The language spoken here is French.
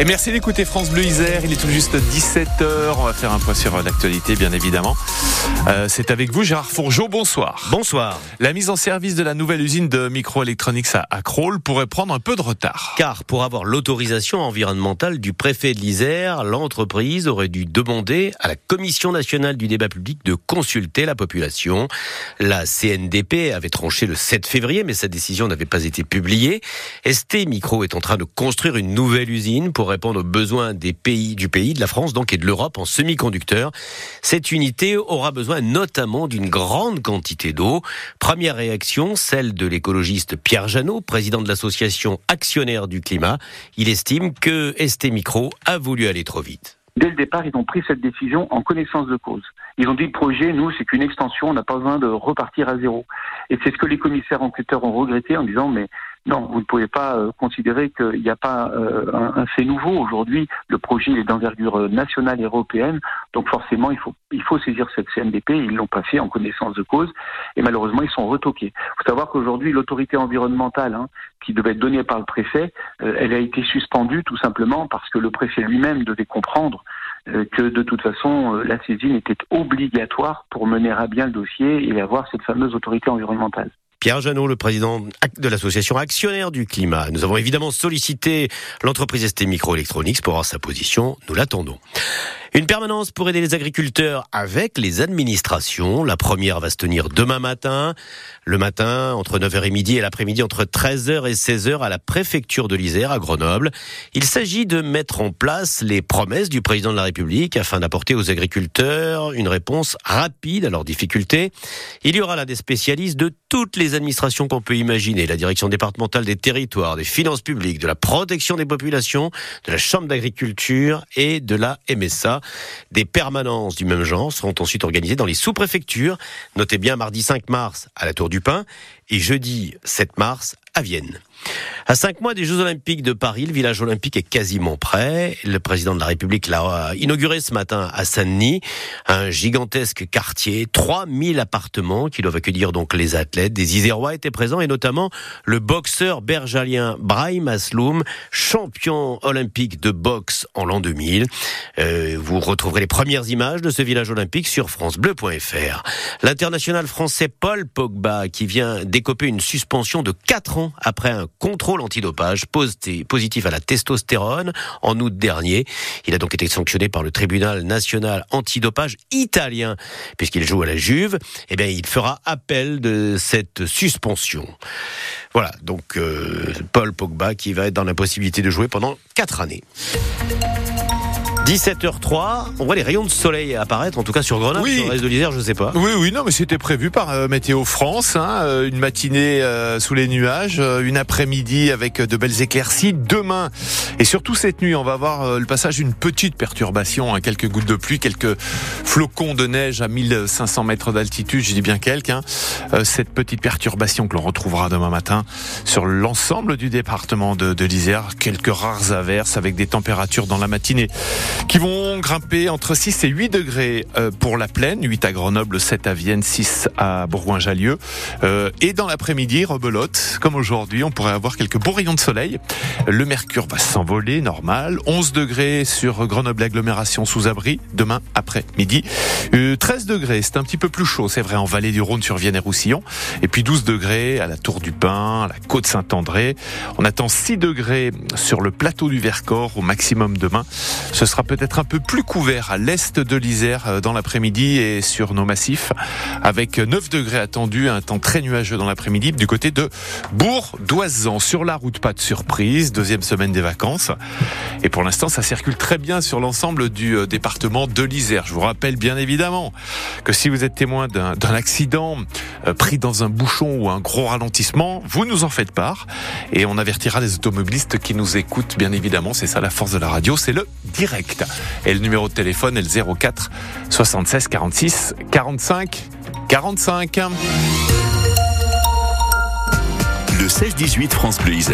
Et merci d'écouter France Bleu Isère. Il est tout juste 17h. On va faire un point sur l'actualité, bien évidemment. Euh, c'est avec vous, Gérard Fourgeau. Bonsoir. Bonsoir. La mise en service de la nouvelle usine de microélectronique à, à Crolles pourrait prendre un peu de retard. Car pour avoir l'autorisation environnementale du préfet de l'Isère, l'entreprise aurait dû demander à la Commission nationale du débat public de consulter la population. La CNDP avait tranché le 7 février, mais sa décision n'avait pas été publiée. ST Micro est en train de construire une nouvelle usine pour répondre aux besoins des pays, du pays, de la France donc et de l'Europe en semi-conducteurs. Cette unité aura besoin notamment d'une grande quantité d'eau. Première réaction, celle de l'écologiste Pierre Janot, président de l'association Actionnaire du Climat. Il estime que ST Micro a voulu aller trop vite. Dès le départ, ils ont pris cette décision en connaissance de cause. Ils ont dit le projet, nous, c'est qu'une extension, on n'a pas besoin de repartir à zéro. Et c'est ce que les commissaires enquêteurs ont regretté en disant, mais non, vous ne pouvez pas euh, considérer qu'il n'y a pas euh, un, fait nouveau. Aujourd'hui, le projet est d'envergure nationale et européenne, donc forcément, il faut, il faut saisir cette CNDP. Ils l'ont pas fait en connaissance de cause, et malheureusement, ils sont retoqués. Il faut savoir qu'aujourd'hui, l'autorité environnementale, hein, qui devait être donnée par le préfet, euh, elle a été suspendue tout simplement parce que le préfet lui-même devait comprendre que de toute façon, la saisine était obligatoire pour mener à bien le dossier et avoir cette fameuse autorité environnementale. Pierre Janot, le président de l'association Actionnaire du Climat. Nous avons évidemment sollicité l'entreprise ST Microelectronics pour avoir sa position. Nous l'attendons. Une permanence pour aider les agriculteurs avec les administrations. La première va se tenir demain matin. Le matin, entre 9h et midi et l'après-midi, entre 13h et 16h à la préfecture de l'Isère à Grenoble. Il s'agit de mettre en place les promesses du président de la République afin d'apporter aux agriculteurs une réponse rapide à leurs difficultés. Il y aura là des spécialistes de toutes les administrations qu'on peut imaginer. La direction départementale des territoires, des finances publiques, de la protection des populations, de la chambre d'agriculture et de la MSA. Des permanences du même genre seront ensuite organisées dans les sous-préfectures. Notez bien mardi 5 mars à la Tour du Pin et jeudi 7 mars à Vienne. À cinq mois des Jeux Olympiques de Paris, le village olympique est quasiment prêt. Le président de la République l'a inauguré ce matin à Saint-Denis, un gigantesque quartier, 3000 appartements qui doivent accueillir donc les athlètes. Des Isérois étaient présents et notamment le boxeur bergalien Brahim Asloum, champion olympique de boxe en l'an 2000. Euh, vous retrouverez les premières images de ce village olympique sur francebleu.fr. L'international français Paul Pogba qui vient d'écoper une suspension de 4 ans après un contrôle antidopage positif à la testostérone en août dernier. Il a donc été sanctionné par le tribunal national antidopage italien puisqu'il joue à la Juve. Eh bien, il fera appel de cette suspension. Voilà, donc euh, Paul Pogba qui va être dans la possibilité de jouer pendant quatre années. 17h03, on voit les rayons de soleil apparaître, en tout cas sur Grenoble, Oui. sur le reste de l'Isère, je sais pas. Oui, oui, non, mais c'était prévu par euh, Météo France. hein, euh, une matinée euh, sous les nuages, une après-midi avec de belles éclaircies. Demain et surtout cette nuit, on va avoir euh, le passage d'une petite perturbation, hein, quelques gouttes de pluie, quelques flocons de neige à 1500 mètres d'altitude. Je dis bien quelques. hein. Cette petite perturbation que l'on retrouvera demain matin sur l'ensemble du département de, de l'Isère. Quelques rares averses avec des températures dans la matinée qui vont grimper entre 6 et 8 degrés euh, pour la plaine, 8 à Grenoble, 7 à Vienne, 6 à Bourgoin-Jallieu. Euh, et dans l'après-midi, rebelote, comme aujourd'hui, on pourrait avoir quelques beaux rayons de soleil. Le mercure va s'envoler, normal. 11 degrés sur Grenoble agglomération sous abri, demain après-midi. Euh, 13 degrés, c'est un petit peu plus chaud, c'est vrai, en vallée du Rhône sur Vienne et Roussillon. Et puis 12 degrés à la Tour du Pin, à la côte Saint-André. On attend 6 degrés sur le plateau du Vercors au maximum demain. Ce sera peut-être un peu plus couvert à l'est de l'Isère euh, dans l'après-midi et sur nos massifs, avec 9 degrés attendus, un temps très nuageux dans l'après-midi du côté de Bourg-d'Oisan. Sur la route, pas de surprise, deuxième semaine des vacances. Et pour l'instant, ça circule très bien sur l'ensemble du euh, département de l'Isère. Je vous rappelle bien évidemment que si vous êtes témoin d'un accident euh, pris dans un bouchon ou un gros ralentissement, vous nous en faites part et on avertira les automobilistes qui nous écoutent bien évidemment. C'est ça la force de la radio, c'est le direct. Et le numéro de téléphone est le 04 76 46 45 45. Le 16-18 France Bleu.